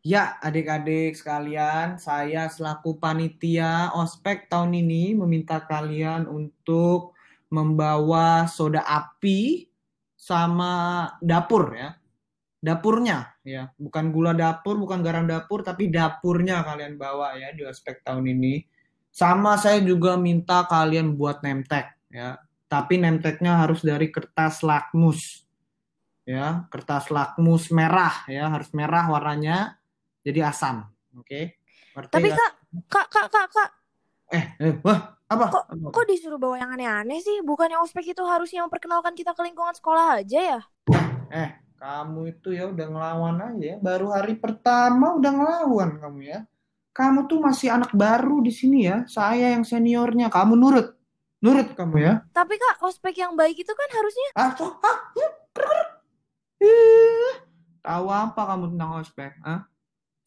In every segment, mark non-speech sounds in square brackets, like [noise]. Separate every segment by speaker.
Speaker 1: Ya, adik-adik sekalian, saya selaku panitia ospek tahun ini meminta kalian untuk membawa soda api sama dapur ya. Dapurnya ya, bukan gula dapur, bukan garam dapur, tapi dapurnya kalian bawa ya di ospek tahun ini. Sama saya juga minta kalian buat nemtek ya. Tapi nemteknya harus dari kertas lakmus. Ya, kertas lakmus merah ya, harus merah warnanya jadi asam. Oke. Ngerti
Speaker 2: Tapi
Speaker 1: kan?
Speaker 2: kak, kak, kak, kak, kak,
Speaker 1: eh, eh, wah, apa?
Speaker 2: kok, kok disuruh bawa yang aneh-aneh sih? Bukannya ospek itu harusnya memperkenalkan kita ke lingkungan sekolah aja ya?
Speaker 1: Eh, kamu itu ya udah ngelawan aja ya. Baru hari pertama udah ngelawan kamu ya. Kamu tuh masih anak baru di sini ya. Saya yang seniornya. Kamu nurut. Nurut kamu ya.
Speaker 2: Tapi kak, ospek yang baik itu kan harusnya
Speaker 1: Ah, toh, ah, hmm, tahu apa kamu tentang ospek? Ah?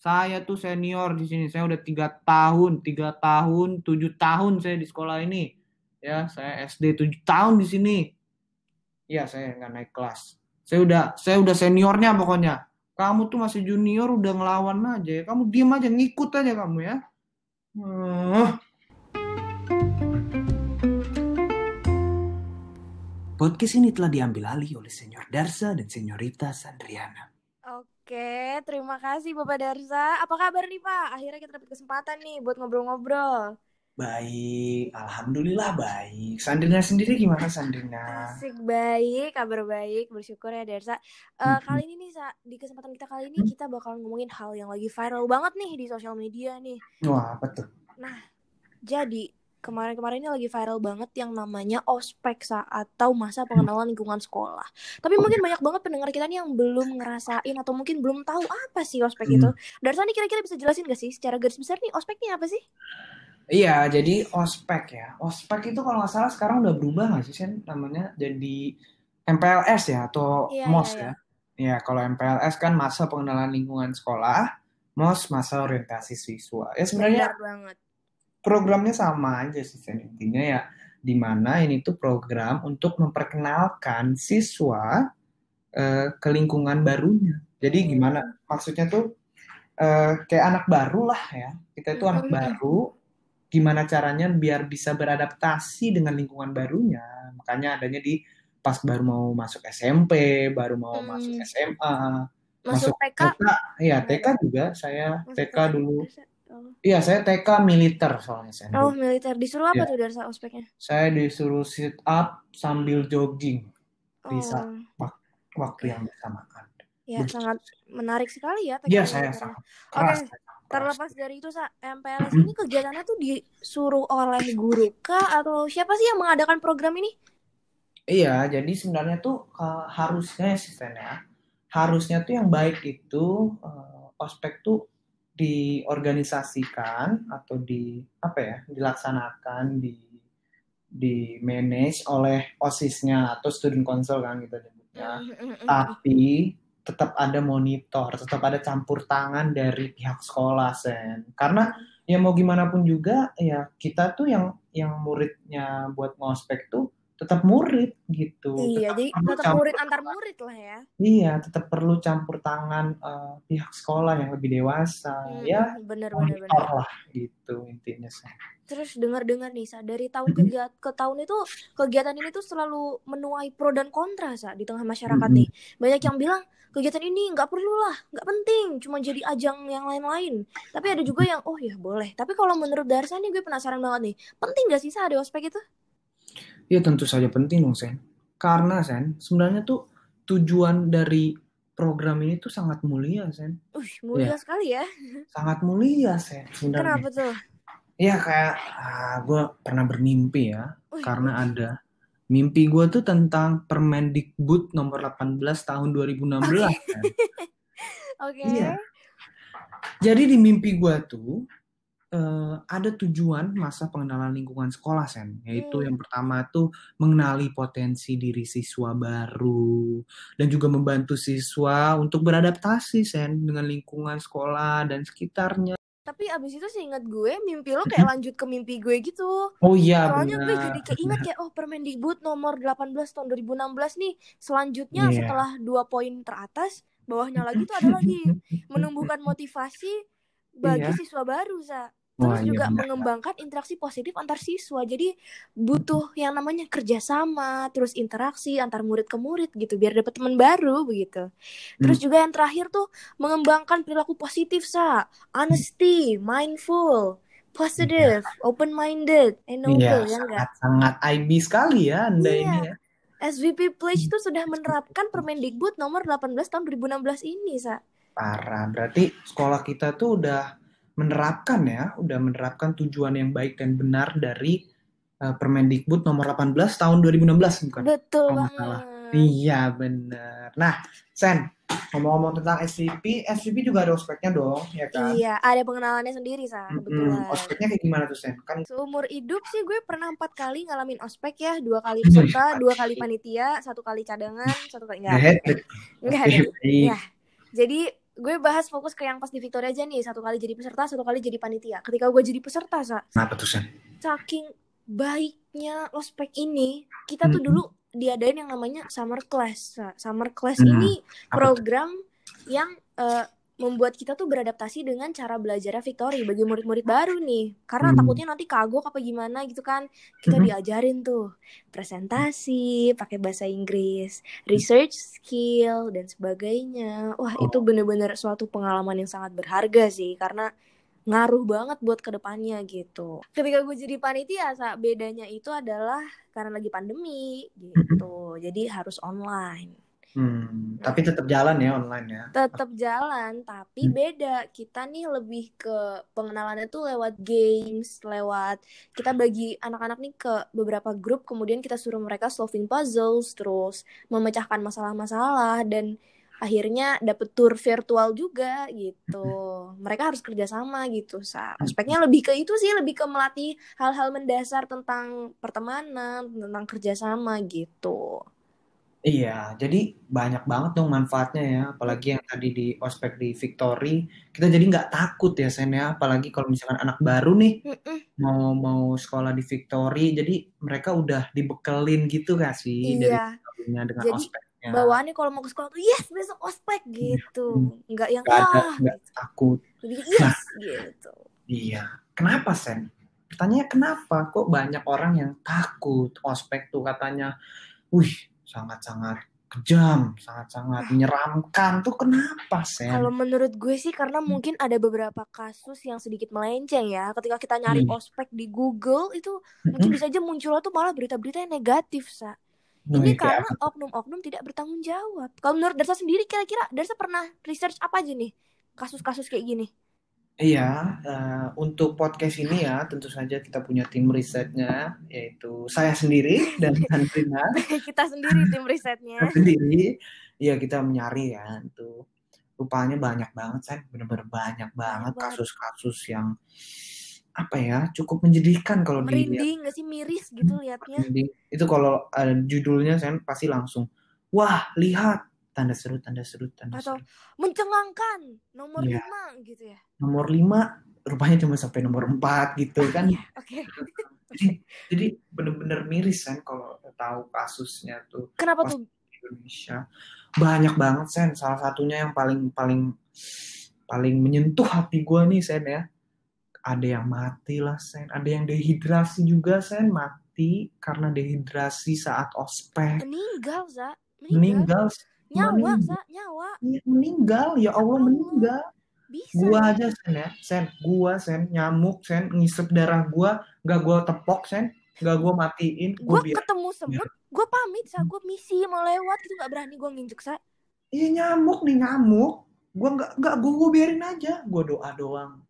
Speaker 1: Saya tuh senior di sini. Saya udah tiga tahun, tiga tahun, tujuh tahun saya di sekolah ini. Ya, saya SD tujuh tahun di sini. Ya, saya nggak naik kelas. Saya udah, saya udah seniornya pokoknya. Kamu tuh masih junior, udah ngelawan aja ya. Kamu diem aja, ngikut aja kamu ya. Hmm. Podcast ini telah diambil alih oleh Senior Darsa dan Seniorita Sandriana.
Speaker 2: Oke, terima kasih Bapak Darsa. Apa kabar nih Pak? Akhirnya kita dapat kesempatan nih buat ngobrol-ngobrol.
Speaker 1: Baik, alhamdulillah baik. Sandrina sendiri gimana Sandrina?
Speaker 2: Asik baik, kabar baik, bersyukur ya Darsa. Eh,
Speaker 1: Mhm.
Speaker 2: kali ini nih, Sa, di kesempatan kita kali ini kita bakal ngomongin hal yang lagi viral banget nih di sosial media nih.
Speaker 1: Wah, apa tuh?
Speaker 2: Jadi, kemarin-kemarin ini lagi viral banget yang namanya ospek atau masa pengenalan lingkungan sekolah. Tapi mungkin banyak banget pendengar kita nih yang belum ngerasain atau mungkin belum tahu apa sih ospek
Speaker 1: Hmm.
Speaker 2: itu. Darsa nih kira-kira bisa jelasin gak sih secara garis besar nih ospek ini apa sih?
Speaker 1: Iya, jadi ospek ya. Ospek itu kalau nggak salah sekarang udah berubah nggak sih, Sen? Namanya jadi MPLS ya atau
Speaker 2: Iya,
Speaker 1: MOS
Speaker 2: iya,
Speaker 1: ya? Iya, kalau MPLS kan masa pengenalan lingkungan sekolah, MOS masa orientasi siswa. Ya sebenarnya
Speaker 2: Benar banget.
Speaker 1: Programnya sama aja sih. Intinya ya di mana ini tuh program untuk memperkenalkan siswa eh, ke lingkungan barunya. Jadi gimana? Maksudnya tuh eh, kayak anak baru lah ya. Kita itu anak baru. Gimana caranya biar bisa beradaptasi dengan lingkungan barunya. Makanya adanya di pas baru mau masuk SMP, baru mau
Speaker 2: Hmm.
Speaker 1: masuk SMA,
Speaker 2: Masuk TK.
Speaker 1: TK. Iya, TK juga saya
Speaker 2: Masuk
Speaker 1: TK. dulu. Iya, saya TK militer soalnya saya.
Speaker 2: Oh, militer. Disuruh apa
Speaker 1: Iya.
Speaker 2: tuh Darsa ospeknya?
Speaker 1: Saya disuruh sit up sambil jogging
Speaker 2: Oh,
Speaker 1: Bisa. waktu yang bersamaan.
Speaker 2: ya
Speaker 1: Begitu.
Speaker 2: sangat menarik sekali ya TK
Speaker 1: Iya, saya sangat
Speaker 2: Oke,
Speaker 1: keras.
Speaker 2: Terlepas dari itu, Sa, MPLS ini kegiatannya tuh disuruh oleh guru kah atau siapa sih yang mengadakan program ini?
Speaker 1: Iya, jadi sebenarnya tuh eh, harusnya ya ya, harusnya tuh yang baik itu eh, ospek tuh diorganisasikan atau di apa ya dilaksanakan di di manage oleh osisnya atau student council kan kita nyebutnya.
Speaker 2: Mm,
Speaker 1: Tapi tetap ada monitor, tetap ada campur tangan dari pihak sekolah Sen. Karena ya mau gimana pun juga ya kita tuh yang yang muridnya buat ngospek tuh tetap murid gitu.
Speaker 2: Iya,
Speaker 1: Tetap
Speaker 2: jadi tetap
Speaker 1: campur
Speaker 2: murid antar murid lah ya.
Speaker 1: Iya, tetap perlu campur tangan eh, pihak sekolah yang lebih dewasa.
Speaker 2: Hmm,
Speaker 1: Ya,
Speaker 2: bener bener bener.
Speaker 1: lah gitu intinya Sen.
Speaker 2: Terus dengar-dengar nih, Sa, dari tahun ke, ke tahun itu kegiatan ini tuh selalu menuai pro dan kontra, Sa, di tengah masyarakat
Speaker 1: Mm-mm.
Speaker 2: nih. Banyak yang bilang kegiatan ini nggak perlu lah, nggak penting, cuma jadi ajang yang lain-lain. Tapi ada juga yang, oh ya boleh. Tapi kalau menurut Darsa nih, gue penasaran banget nih. Penting gak sih, Sa, ada ospek itu?
Speaker 1: Ya tentu saja penting dong Sen. Karena Sen, sebenarnya tuh tujuan dari program ini tuh sangat mulia Sen.
Speaker 2: Uh, mulia sekali ya.
Speaker 1: Sangat mulia Sen sebenarnya.
Speaker 2: Kenapa tuh?
Speaker 1: Ya kayak ah, gue pernah bermimpi ya.
Speaker 2: Wih,
Speaker 1: Karena ada mimpi gue tuh tentang Permendikbud nomor 18 tahun 2016 Sen. [laughs]
Speaker 2: Oke.
Speaker 1: Iya. Jadi di mimpi gue tuh eh, ada tujuan masa pengenalan lingkungan sekolah sen, yaitu
Speaker 2: Hmm.
Speaker 1: yang pertama tuh mengenali potensi diri siswa baru dan juga membantu siswa untuk beradaptasi sen dengan lingkungan sekolah dan sekitarnya.
Speaker 2: Tapi abis itu seingat gue, mimpi lo kayak lanjut ke mimpi gue gitu.
Speaker 1: Oh iya
Speaker 2: Soalnya gue
Speaker 1: benar.
Speaker 2: jadi keinget kayak oh Permendikbud nomor 18 tahun 2016 nih selanjutnya
Speaker 1: Iya.
Speaker 2: setelah dua poin teratas bawahnya lagi tuh ada lagi [laughs] menumbuhkan motivasi bagi
Speaker 1: Iya.
Speaker 2: siswa baru sa
Speaker 1: Wah,
Speaker 2: terus
Speaker 1: iya
Speaker 2: juga
Speaker 1: benar.
Speaker 2: mengembangkan interaksi positif antar siswa jadi butuh yang namanya kerjasama terus interaksi antar murid ke murid gitu biar dapat teman baru begitu terus
Speaker 1: Hmm.
Speaker 2: juga yang terakhir tuh mengembangkan perilaku positif sa honesty mindful positive open minded and noble
Speaker 1: Iya,
Speaker 2: ya enggak
Speaker 1: sangat-sangat IB sekali ya Anda
Speaker 2: Iya.
Speaker 1: ini ya.
Speaker 2: SVP Pledge itu sudah menerapkan Permendikbud nomor 18 tahun 2016 ini, Sa.
Speaker 1: Parah. Berarti sekolah kita tuh udah menerapkan ya, udah menerapkan tujuan yang baik dan benar dari eh, Permendikbud nomor 18 tahun 2016 bukan?
Speaker 2: Betul
Speaker 1: Oh,
Speaker 2: banget.
Speaker 1: salah. Iya, benar. Nah, Sen, ngomong-ngomong tentang SVP, SVP juga ada ospeknya dong, ya kan?
Speaker 2: Iya, ada pengenalannya sendiri, Sa.
Speaker 1: Mm-mm.
Speaker 2: Kebetulan.
Speaker 1: Ospeknya kayak gimana tuh, Sen? Kan
Speaker 2: Seumur hidup sih gue pernah empat kali ngalamin ospek ya, dua kali peserta, dua kali panitia, satu kali cadangan, satu kali enggak. Enggak ada. Ya. Jadi gue bahas fokus ke yang pas di Victoria aja nih, satu kali jadi peserta, satu kali jadi panitia. Ketika gue jadi peserta, Sa,
Speaker 1: Kenapa tuh, Sen?
Speaker 2: saking baiknya ospek ini, kita tuh dulu diadain yang namanya summer class. Sa. Summer class
Speaker 1: Hmm,
Speaker 2: ini
Speaker 1: Apa tuh?
Speaker 2: program yang eh, membuat kita tuh beradaptasi dengan cara belajarnya Victory bagi murid-murid baru nih. Karena
Speaker 1: Hmm.
Speaker 2: takutnya nanti kagok apa gimana gitu kan. Kita
Speaker 1: Mhm.
Speaker 2: diajarin tuh presentasi, pakai bahasa Inggris, research skill dan sebagainya. Wah, itu bener-bener suatu pengalaman yang sangat berharga sih karena ngaruh banget buat ke depannya gitu. Ketika gue jadi panitia, Sa, bedanya itu adalah karena lagi pandemi gitu. Jadi harus online.
Speaker 1: Hmm, tapi tetap jalan ya online ya.
Speaker 2: tetap jalan tapi
Speaker 1: Hmm.
Speaker 2: beda. Kita nih lebih ke pengenalannya tuh lewat games lewat kita bagi anak-anak nih ke beberapa grup kemudian kita suruh mereka solving puzzles terus memecahkan masalah-masalah dan akhirnya dapet tour virtual juga gitu. Mereka harus kerjasama gitu sa. Aspeknya lebih ke itu sih lebih ke melatih hal-hal mendasar tentang pertemanan tentang kerjasama gitu
Speaker 1: Iya, jadi banyak banget dong manfaatnya ya. Apalagi yang tadi di ospek di Victory, kita jadi nggak takut ya Sen ya. Apalagi kalau misalkan anak baru nih mau mau sekolah di Victory, jadi mereka udah dibekelin gitu gak sih dari
Speaker 2: iya
Speaker 1: Victory-nya dengan
Speaker 2: Jadi,
Speaker 1: ospeknya.
Speaker 2: bawaannya kalau mau ke sekolah tuh yes besok ospek gitu nggak yang
Speaker 1: Nggak ada,
Speaker 2: ah
Speaker 1: nggak takut.
Speaker 2: lebih ke yes gitu
Speaker 1: Iya. Kenapa Sen? Pertanyaannya kenapa? Kok banyak orang yang takut ospek tuh katanya, wih sangat-sangat kejam, sangat-sangat menyeramkan tuh kenapa Sen?
Speaker 2: kalau menurut gue sih karena mungkin ada beberapa kasus yang sedikit melenceng ya ketika kita nyari
Speaker 1: Hmm.
Speaker 2: ospek di Google itu mungkin
Speaker 1: Mm-mm.
Speaker 2: bisa aja munculnya tuh malah berita-berita yang negatif sa
Speaker 1: Nah,
Speaker 2: ini
Speaker 1: kayak
Speaker 2: karena oknum-oknum tidak bertanggung jawab kalau menurut Darsa sendiri kira-kira Darsa pernah research apa aja nih kasus-kasus kayak gini
Speaker 1: Iya, eh, untuk podcast ini ya tentu saja kita punya tim risetnya yaitu saya sendiri dan [laughs] Sandrina
Speaker 2: kita sendiri tim risetnya
Speaker 1: sendiri. Iya kita menyari ya itu rupanya banyak banget saya benar-benar banyak banget
Speaker 2: banget.
Speaker 1: kasus-kasus yang apa ya cukup menjadikan kalau dilihat.
Speaker 2: merinding nggak sih miris gitu liatnya
Speaker 1: Merinding. Itu kalau ada judulnya saya pasti langsung wah lihat tanda seru tanda seru tanda
Speaker 2: atau
Speaker 1: seru.
Speaker 2: mencengangkan nomor
Speaker 1: Iya.
Speaker 2: lima gitu ya?
Speaker 1: Nomor 5 rupanya cuma sampai nomor 4 gitu kan.
Speaker 2: Iya, oke. [laughs]
Speaker 1: Jadi jadi bener-bener miris kan kalau tahu kasusnya tuh
Speaker 2: kenapa
Speaker 1: Pas-
Speaker 2: tuh?
Speaker 1: Indonesia. Banyak banget sen. Salah satunya yang paling paling paling menyentuh hati gue nih sen ya. Ada yang mati lah sen. Ada yang dehidrasi juga sen. Mati karena dehidrasi saat ospek.
Speaker 2: Meninggal za. Meninggal.
Speaker 1: Meninggal
Speaker 2: nyawa
Speaker 1: meninggal.
Speaker 2: nyawa.
Speaker 1: Iya, meninggal. Ya Allah meninggal.
Speaker 2: Bisa.
Speaker 1: Gua aja sen ya. Sen gua sen. Nyamuk sen. Ngisep darah gua. Gak gua tepok sen. Gak gua matiin. Gua biar
Speaker 2: ketemu semut. gue pamit sa. Gue misi mau lewat itu nggak berani gue nginjek sa.
Speaker 1: Iya nyamuk nih nyamuk. Gua nggak nggak gua, gua biarin aja. Gua doa doang.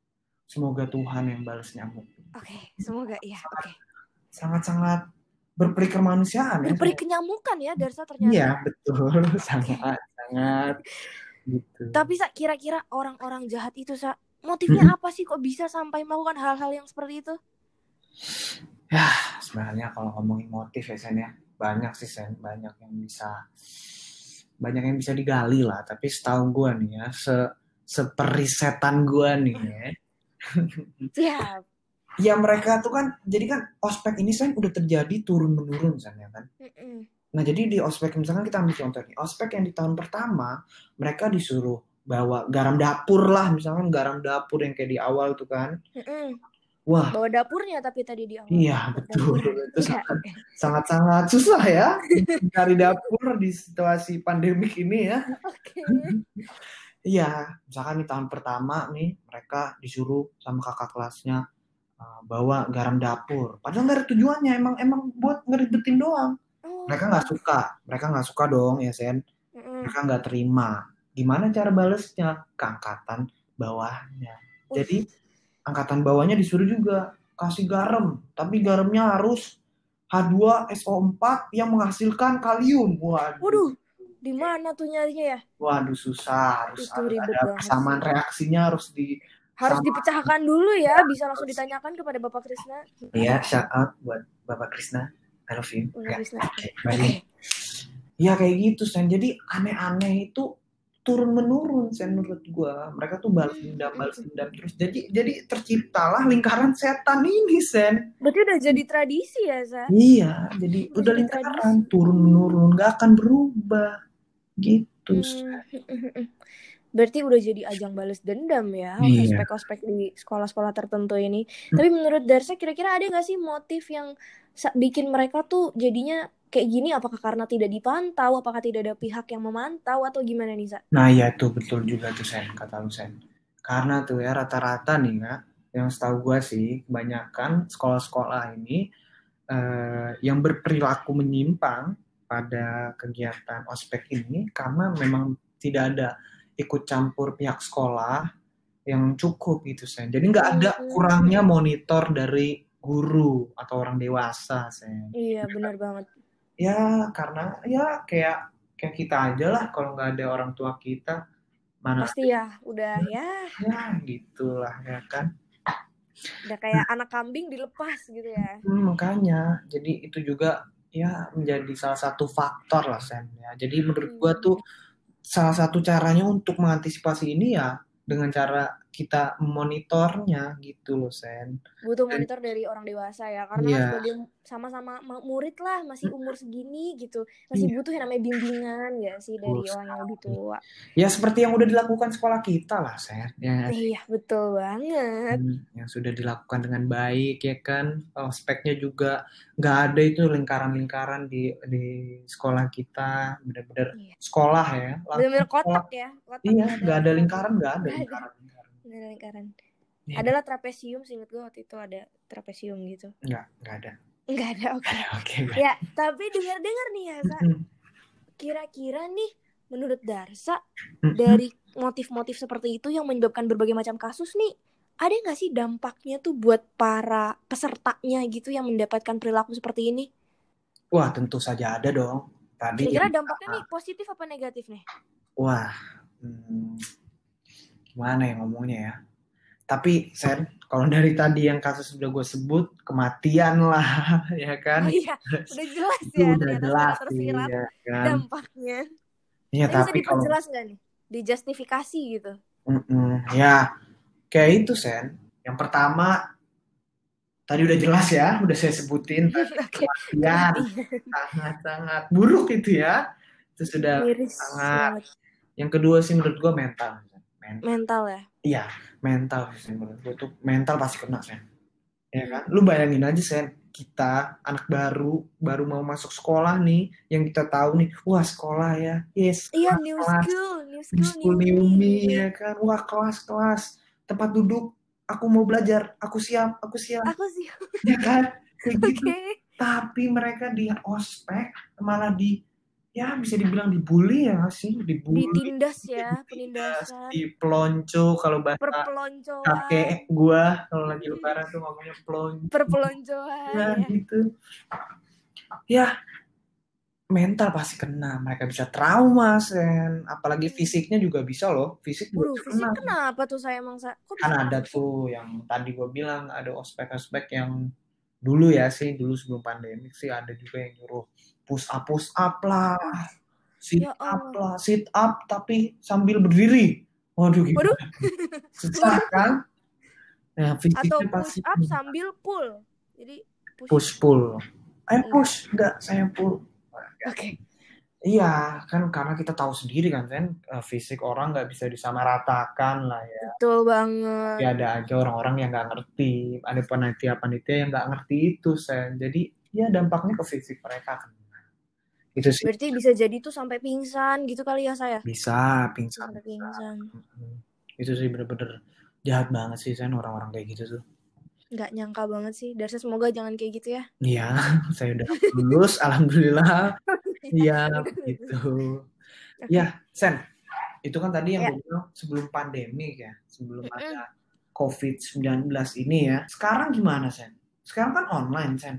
Speaker 1: Semoga Tuhan yang balas nyamuk.
Speaker 2: oke semoga iya. Oke.
Speaker 1: Sangat-sangat berperi kemanusiaan ya.
Speaker 2: berperi kenyamukan ya Darsa ternyata
Speaker 1: Iya betul. [laughs] sangat sangat gitu.
Speaker 2: tapi sa kira-kira orang-orang jahat itu sa motifnya apa sih kok bisa sampai melakukan hal-hal yang seperti itu
Speaker 1: Ya sebenarnya kalau ngomongin motif ya Sen ya banyak sih Sen banyak yang bisa banyak yang bisa digali lah. Tapi setahu gua nih ya se seperisetan gua nih ya. [laughs]
Speaker 2: siap
Speaker 1: Ya mereka tuh kan jadi kan ospek ini Sen udah terjadi turun menurun Sen ya kan.
Speaker 2: Mm-mm.
Speaker 1: Nah, jadi di ospek misalkan kita ambil contoh nih, ospek yang di tahun pertama mereka disuruh bawa garam dapur lah, misalkan garam dapur yang kayak di awal tuh kan.
Speaker 2: Mm-mm.
Speaker 1: Wah,
Speaker 2: Bawa dapurnya tapi tadi di awal.
Speaker 1: iya betul. [laughs] Itu
Speaker 2: Iya.
Speaker 1: sangat sangat-sangat susah ya cari dapur di situasi pandemik ini ya.
Speaker 2: Oke. [laughs]
Speaker 1: Iya, misalkan di tahun pertama nih mereka disuruh sama kakak kelasnya bawa garam dapur. Padahal nggak ada tujuannya, emang emang buat ngeribetin doang.
Speaker 2: Oh.
Speaker 1: Mereka nggak suka, mereka nggak suka dong ya Sen. Mereka nggak terima. Gimana cara balesnya? Keangkatan bawahnya.
Speaker 2: Wih.
Speaker 1: Jadi angkatan bawahnya disuruh juga kasih garam, tapi garamnya harus H2SO4 yang menghasilkan kalium. Waduh.
Speaker 2: Waduh, di mana tuh nyarinya ya?
Speaker 1: Waduh susah, harus
Speaker 2: Itu
Speaker 1: ada,
Speaker 2: banget
Speaker 1: persamaan reaksinya harus di
Speaker 2: Harus
Speaker 1: Sama.
Speaker 2: dipecahkan dulu ya, bisa langsung ditanyakan kepada Bapak Krisna.
Speaker 1: ya shout out buat Bapak Krisna. I love you.
Speaker 2: Bapak
Speaker 1: Ya,
Speaker 2: Krisna.
Speaker 1: baik. Ya kayak gitu Sen. Jadi aneh-aneh itu turun menurun Sen menurut gua. Mereka tuh balas dendam, balas dendam terus. Jadi jadi terciptalah lingkaran setan ini Sen.
Speaker 2: Berarti udah jadi tradisi ya, Sa?
Speaker 1: Iya, jadi
Speaker 2: Udah
Speaker 1: udah lingkaran turun menurun, nggak akan berubah gitu. Sen. [laughs]
Speaker 2: Hmm. Berarti udah jadi ajang balas dendam ya,
Speaker 1: Iya.
Speaker 2: ospek-ospek di sekolah-sekolah tertentu ini. Tapi menurut Darsa, kira-kira ada nggak sih motif yang bikin mereka tuh jadinya kayak gini? Apakah karena tidak dipantau? Apakah tidak ada pihak yang memantau? Atau gimana nih, Sa?
Speaker 1: Nah ya itu betul juga tuh Sen, kata lu Sen. Karena tuh ya rata-rata nih ya, yang setahu gua sih kebanyakan sekolah-sekolah ini eh, yang berperilaku menyimpang pada kegiatan ospek ini karena memang tidak ada ikut campur pihak sekolah yang cukup gitu Sen. Jadi nggak ada
Speaker 2: Hmm.
Speaker 1: kurangnya monitor dari guru atau orang dewasa Sen.
Speaker 2: Iya, benar banget.
Speaker 1: Ya karena ya kayak kayak kita aja lah kalau nggak ada orang tua kita mana
Speaker 2: Pasti ya, udah ya,
Speaker 1: ya gitulah ya kan
Speaker 2: udah kayak anak kambing dilepas gitu ya.
Speaker 1: Hmm, makanya jadi itu juga ya menjadi salah satu faktor lah Sen ya jadi menurut gua
Speaker 2: Hmm.
Speaker 1: Salah satu caranya untuk mengantisipasi ini ya dengan cara kita monitornya gitu loh Sen
Speaker 2: Butuh monitor dari orang dewasa ya, karena
Speaker 1: Iya.
Speaker 2: kan sebagai sama-sama ma- murid lah, masih umur segini gitu, masih
Speaker 1: Iya.
Speaker 2: butuh yang namanya bimbingan ya sih dari
Speaker 1: Betul
Speaker 2: orang yang lebih tua.
Speaker 1: ya seperti yang udah dilakukan sekolah kita lah Sen ya
Speaker 2: Iya, betul banget.
Speaker 1: Hmm, yang sudah dilakukan dengan baik ya kan oh, speknya juga nggak ada itu lingkaran-lingkaran di di sekolah kita benar-benar
Speaker 2: Iya.
Speaker 1: sekolah ya
Speaker 2: Bener-bener
Speaker 1: sekolah.
Speaker 2: kotak ya, kotak
Speaker 1: iya
Speaker 2: nggak
Speaker 1: ada lingkaran nggak ada
Speaker 2: Nggak ada.
Speaker 1: lingkaran
Speaker 2: ada lingkaran.
Speaker 1: Iya.
Speaker 2: Adalah trapesium, seinget gue waktu itu ada trapesium gitu.
Speaker 1: nggak nggak ada
Speaker 2: Enggak ada, oke. [laughs]
Speaker 1: oke baik.
Speaker 2: Ya, tapi dengar-dengar nih ya.
Speaker 1: Mm,
Speaker 2: Kira-kira nih, menurut Darsa, dari motif-motif seperti itu yang menyebabkan berbagai macam kasus nih, ada nggak sih dampaknya tuh buat para pesertanya gitu yang mendapatkan perilaku seperti ini?
Speaker 1: wah tentu saja ada dong tadi
Speaker 2: Kira-kira dampaknya nih [laughs] positif apa negatif nih?
Speaker 1: wah hmm, gimana ya ngomongnya ya? Tapi Sen kalau dari tadi yang kasus sudah gue sebut kematian lah [laughs] ya kan?
Speaker 2: Oh iya, udah jelas ya
Speaker 1: udah
Speaker 2: ternyata
Speaker 1: jelas
Speaker 2: tersirat
Speaker 1: ya kan?
Speaker 2: dampaknya.
Speaker 1: Iya
Speaker 2: bisa
Speaker 1: tapi kalau
Speaker 2: diperjelas nggak nih? Dijustifikasi gitu.
Speaker 1: Mm-mm, ya kayak itu Sen. Yang pertama tadi udah jelas ya udah saya sebutin.
Speaker 2: Oke,
Speaker 1: kematian. Sangat sangat buruk itu ya. Itu sudah
Speaker 2: miris
Speaker 1: sangat. yang kedua sih menurut gue mental mental.
Speaker 2: Mental ya.
Speaker 1: iya mental sih menurut gue tuh mental pasti kena Sen. Ya kan? Lu bayangin aja Sen kita anak baru baru mau masuk sekolah nih yang kita tahu nih wah sekolah ya. Yes
Speaker 2: Iya, new
Speaker 1: kelas,
Speaker 2: school, new
Speaker 1: new
Speaker 2: school,
Speaker 1: school
Speaker 2: new
Speaker 1: new
Speaker 2: me.
Speaker 1: me ya kan? Wah kelas kelas tempat duduk aku mau belajar aku siap aku siap.
Speaker 2: Aku sih,
Speaker 1: ya kan? Kayak [laughs] gitu. Tapi mereka di ospek malah di ya bisa dibilang dibully ya sih? Dibully
Speaker 2: Ditindas ya, penindasan,
Speaker 1: dipelonco kalau bahasa
Speaker 2: perpeloncoan,
Speaker 1: kakek gua kalau lagi lebaran tuh ngomongnya pelonco.
Speaker 2: Perpeloncoan.
Speaker 1: Ya
Speaker 2: ya.
Speaker 1: gitu. Ya mental pasti kena mereka bisa trauma sen. Apalagi fisiknya juga bisa loh fisik juga
Speaker 2: Waduh,
Speaker 1: bisa
Speaker 2: fisik
Speaker 1: kena.
Speaker 2: kenapa tuh saya emang Sa? Kok bisa
Speaker 1: kan ada tuh yang tadi gue bilang ada ospek-ospek yang dulu ya sih dulu sebelum pandemi sih ada juga yang nyuruh push up push up lah sit
Speaker 2: Ya
Speaker 1: up lah sit up tapi sambil berdiri waduh gimana
Speaker 2: Waduh. [laughs]
Speaker 1: susah kan nah
Speaker 2: Atau push
Speaker 1: pasti
Speaker 2: up sambil pull. Jadi push.
Speaker 1: push pull ayo
Speaker 2: Enggak.
Speaker 1: push enggak saya pull
Speaker 2: Oke.
Speaker 1: Iya, kan karena kita tahu sendiri kan, eh, fisik orang nggak bisa disamaratakan lah ya.
Speaker 2: Betul banget.
Speaker 1: ada aja orang-orang yang nggak ngerti, ada panitia-panitia yang nggak ngerti itu, Sen. Jadi ya dampaknya ke fisik mereka kan. Itu sih
Speaker 2: Berarti bisa jadi tuh sampai pingsan gitu kali ya saya.
Speaker 1: bisa pingsan.
Speaker 2: Sampai pingsan.
Speaker 1: Itu sih bener-bener jahat banget sih, Sen, orang-orang kayak gitu tuh.
Speaker 2: Nggak nyangka banget sih. Darsa semoga jangan kayak gitu ya.
Speaker 1: Iya, [laughs] saya udah lulus, alhamdulillah. [laughs] Iya, gitu.
Speaker 2: Oke.
Speaker 1: Ya, Sen, itu kan tadi yang
Speaker 2: Ya.
Speaker 1: bilang sebelum pandemi ya, sebelum ada COVID-19 ini ya. Sekarang gimana, Sen? Sekarang kan online, Sen.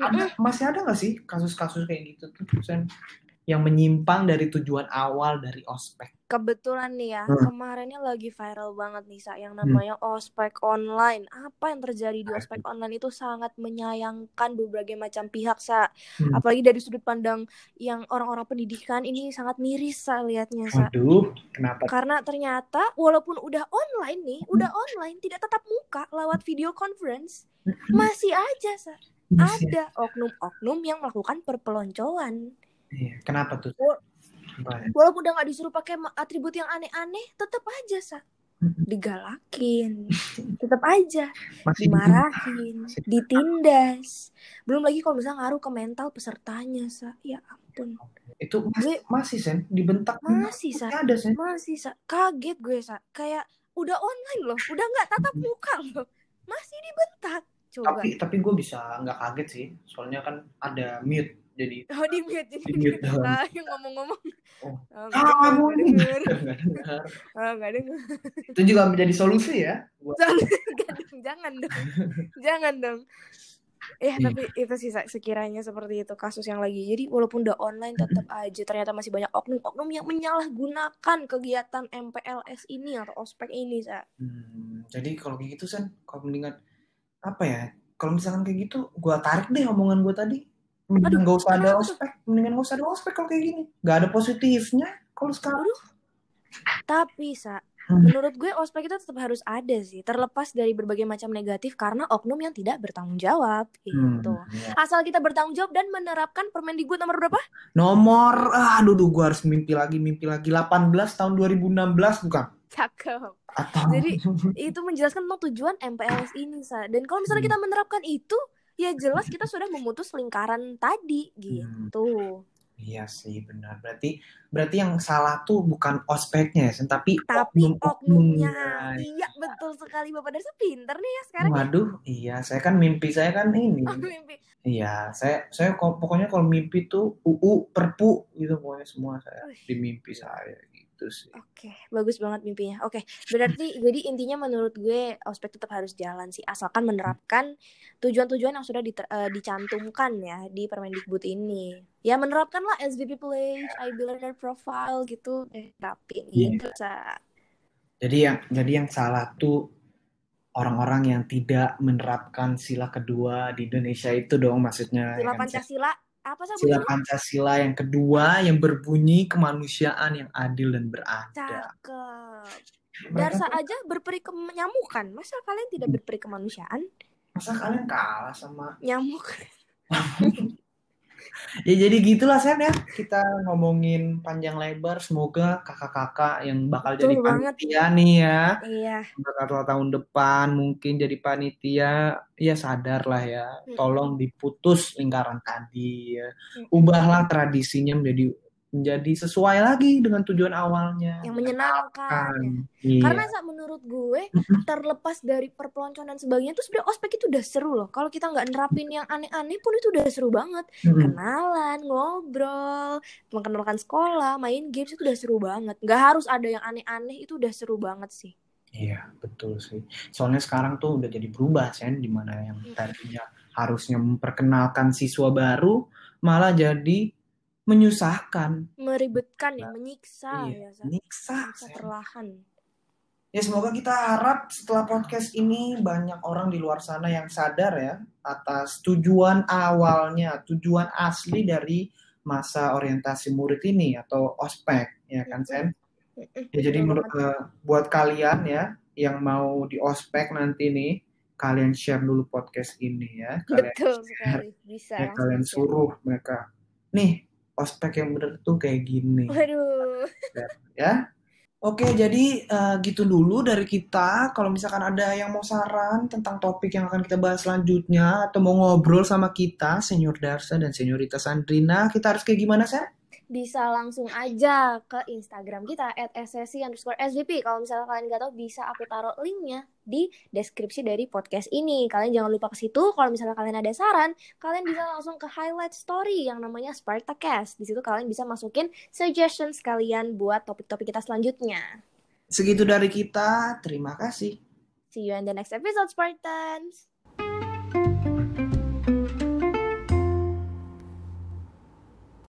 Speaker 1: Ada, masih ada nggak sih kasus-kasus kayak gitu tuh, Sen? Yang menyimpang dari tujuan awal dari ospek.
Speaker 2: Kebetulan nih ya,
Speaker 1: Hmm.
Speaker 2: kemarinnya lagi viral banget nih, Sa, yang namanya ospek online. Apa yang terjadi di ospek online itu sangat menyayangkan berbagai macam pihak, Sa.
Speaker 1: Hmm.
Speaker 2: Apalagi dari sudut pandang yang orang-orang pendidikan ini sangat miris, Sa, liatnya, Sa.
Speaker 1: Aduh, kenapa?
Speaker 2: Karena ternyata walaupun udah online nih, udah online, tidak tetap muka lewat video conference, masih aja, Sa.
Speaker 1: Masih-
Speaker 2: Ada oknum-oknum yang melakukan perpeloncoan.
Speaker 1: Iya, Kenapa tuh?
Speaker 2: Walaupun udah nggak disuruh pakai atribut yang aneh-aneh, tetap aja, Sa. Digalakin. tetap aja.
Speaker 1: Masih
Speaker 2: Dimarahin.
Speaker 1: Masih-
Speaker 2: Ditindas. Belum lagi kalau misalnya ngaruh ke mental pesertanya, Sa. Ya ampun.
Speaker 1: itu masih,
Speaker 2: Gue-
Speaker 1: masih Sen dibentak
Speaker 2: Masih, Sa.
Speaker 1: Masih ada Sen
Speaker 2: Masih, Sa. Kaget gue, Sa. Kayak udah online loh. Udah nggak tatap muka loh. Masih dibentak. Coba.
Speaker 1: tapi tapi gue bisa nggak kaget sih soalnya kan ada mute jadi
Speaker 2: Oh, di mute. Jadi
Speaker 1: Di mute doang.
Speaker 2: Ah, yang ngomong-ngomong.
Speaker 1: Oh.
Speaker 2: Oh,
Speaker 1: ah kamu
Speaker 2: nggak
Speaker 1: dengar.
Speaker 2: Oh, nggak denger.
Speaker 1: itu juga menjadi solusi ya buat
Speaker 2: Jangan, jangan dong. Jangan dong. Ya,
Speaker 1: Iya.
Speaker 2: tapi itu sih sekiranya seperti itu kasus yang lagi. Jadi walaupun udah online tetap aja ternyata masih banyak oknum-oknum yang menyalahgunakan kegiatan MPLS ini atau ospek ini, Sa.
Speaker 1: Hmm, jadi kalau kayak gitu Sen kalau mendingan apa ya kalau misalkan kayak gitu gue tarik deh omongan gue tadi mendingan
Speaker 2: Aduh,
Speaker 1: nggak usah ada ospek mendingan nggak usah ada ospek kalau kayak gini nggak ada positifnya kalau sekarang
Speaker 2: Aduh. Tapi, Sa,
Speaker 1: Hmm.
Speaker 2: menurut gue ospek itu tetap harus ada sih, terlepas dari berbagai macam negatif karena oknum yang tidak bertanggung jawab gitu.
Speaker 1: Hmm, ya.
Speaker 2: Asal kita bertanggung jawab dan menerapkan Permendikbud nomor berapa?
Speaker 1: nomor ah, aduh duh, gue harus mimpi lagi mimpi lagi 18 tahun 2016 bukan
Speaker 2: Cakep.
Speaker 1: atau
Speaker 2: Jadi, [laughs] itu menjelaskan tentang tujuan MPLS ini sa dan kalau misalnya
Speaker 1: Hmm.
Speaker 2: kita menerapkan itu ya jelas kita sudah memutus lingkaran tadi
Speaker 1: Hmm.
Speaker 2: gitu
Speaker 1: Iya sih benar. Berarti berarti yang salah tuh bukan ospeknya ya, tapi
Speaker 2: tapi oknumnya
Speaker 1: oknumnya.
Speaker 2: iya betul sekali bapak Darsa pinter nih ya sekarang ya.
Speaker 1: Waduh, iya saya kan mimpi saya kan ini.
Speaker 2: Oh, mimpi.
Speaker 1: Iya, saya saya kok- pokoknya kalau mimpi tuh UU perpu gitu pokoknya semua saya di mimpi saya gitu sih.
Speaker 2: Oke, bagus banget mimpinya. Oke, berarti [laughs] jadi intinya menurut gue ospek tetap harus jalan sih, asalkan menerapkan tujuan-tujuan yang sudah diter- eh, dicantumkan ya di Permendikbud ini. Ya menerapkanlah SVP Pledge, IB Learner Profile gitu, eh terapin
Speaker 1: Iya.
Speaker 2: gitu. Sa.
Speaker 1: Jadi yang jadi yang salah tuh orang-orang yang tidak menerapkan sila kedua di Indonesia itu dong maksudnya. ya
Speaker 2: Sila
Speaker 1: kan, Sen?
Speaker 2: Pancasila apa sih
Speaker 1: Sila? Pancasila yang kedua yang berbunyi kemanusiaan yang adil dan beradab.
Speaker 2: Cakep. Darsa aja berperi kemenyamukan. Masa kalian tidak berperi kemanusiaan?
Speaker 1: masa kalian kalah sama
Speaker 2: Nyamuk. [laughs]
Speaker 1: ya jadi gitulah Sen ya kita ngomongin panjang lebar semoga kakak-kakak yang bakal
Speaker 2: Betul
Speaker 1: jadi
Speaker 2: banget.
Speaker 1: panitia nih ya
Speaker 2: Iya.
Speaker 1: bakal tahun depan mungkin jadi panitia ya sadar lah ya
Speaker 2: Mm.
Speaker 1: tolong diputus lingkaran tadi ya
Speaker 2: Mm.
Speaker 1: ubahlah tradisinya menjadi menjadi sesuai lagi dengan tujuan awalnya
Speaker 2: Yang menyenangkan.
Speaker 1: Kan,
Speaker 2: ya.
Speaker 1: iya.
Speaker 2: Karena Sa, menurut gue terlepas dari perpeloncoan dan sebagainya tuh sebenarnya ospek itu udah seru loh. Kalau kita nggak nerapin yang aneh-aneh pun itu udah seru banget.
Speaker 1: Mm-mm.
Speaker 2: Kenalan, ngobrol, mengenalkan sekolah, main games itu udah seru banget. Nggak harus ada yang aneh-aneh itu udah seru banget sih.
Speaker 1: Iya, betul sih. Soalnya sekarang tuh udah jadi berubah, Sen, di mana yang tadinya harusnya memperkenalkan siswa baru malah jadi menyusahkan.
Speaker 2: Meribetkan ya, menyiksa
Speaker 1: Iya,
Speaker 2: ya. Sa.
Speaker 1: Nyiksa,
Speaker 2: Menyiksa
Speaker 1: Sen.
Speaker 2: perlahan.
Speaker 1: Ya semoga kita harap setelah podcast ini banyak orang di luar sana yang sadar ya atas tujuan awalnya, tujuan asli dari masa orientasi murid ini atau ospek, ya kan, Sen? Ya, jadi menurut
Speaker 2: banget.
Speaker 1: eh, buat kalian ya yang mau di ospek nanti nih, kalian share dulu podcast ini ya. Kalian
Speaker 2: Betul
Speaker 1: share,
Speaker 2: sekali. Bisa
Speaker 1: ya, kalian suruh mereka. Nih, ospek yang bener tuh kayak gini.
Speaker 2: Waduh.
Speaker 1: Ya. Oke, jadi uh, gitu dulu dari kita. Kalau misalkan ada yang mau saran tentang topik yang akan kita bahas selanjutnya atau mau ngobrol sama kita, Senior Darsa dan Seniorita Sandrina, kita harus kayak gimana, sih?
Speaker 2: Bisa langsung aja ke Instagram kita at ssc underscore svp. Kalau misalnya kalian nggak tahu bisa aku taruh linknya di deskripsi dari podcast ini. Kalian jangan lupa ke situ. Kalau misalnya kalian ada saran, kalian bisa langsung ke highlight story yang namanya Spartacast. Di situ kalian bisa masukin suggestions kalian buat topik-topik kita selanjutnya.
Speaker 1: Segitu dari kita. Terima kasih.
Speaker 2: See you in the next episode, Spartans.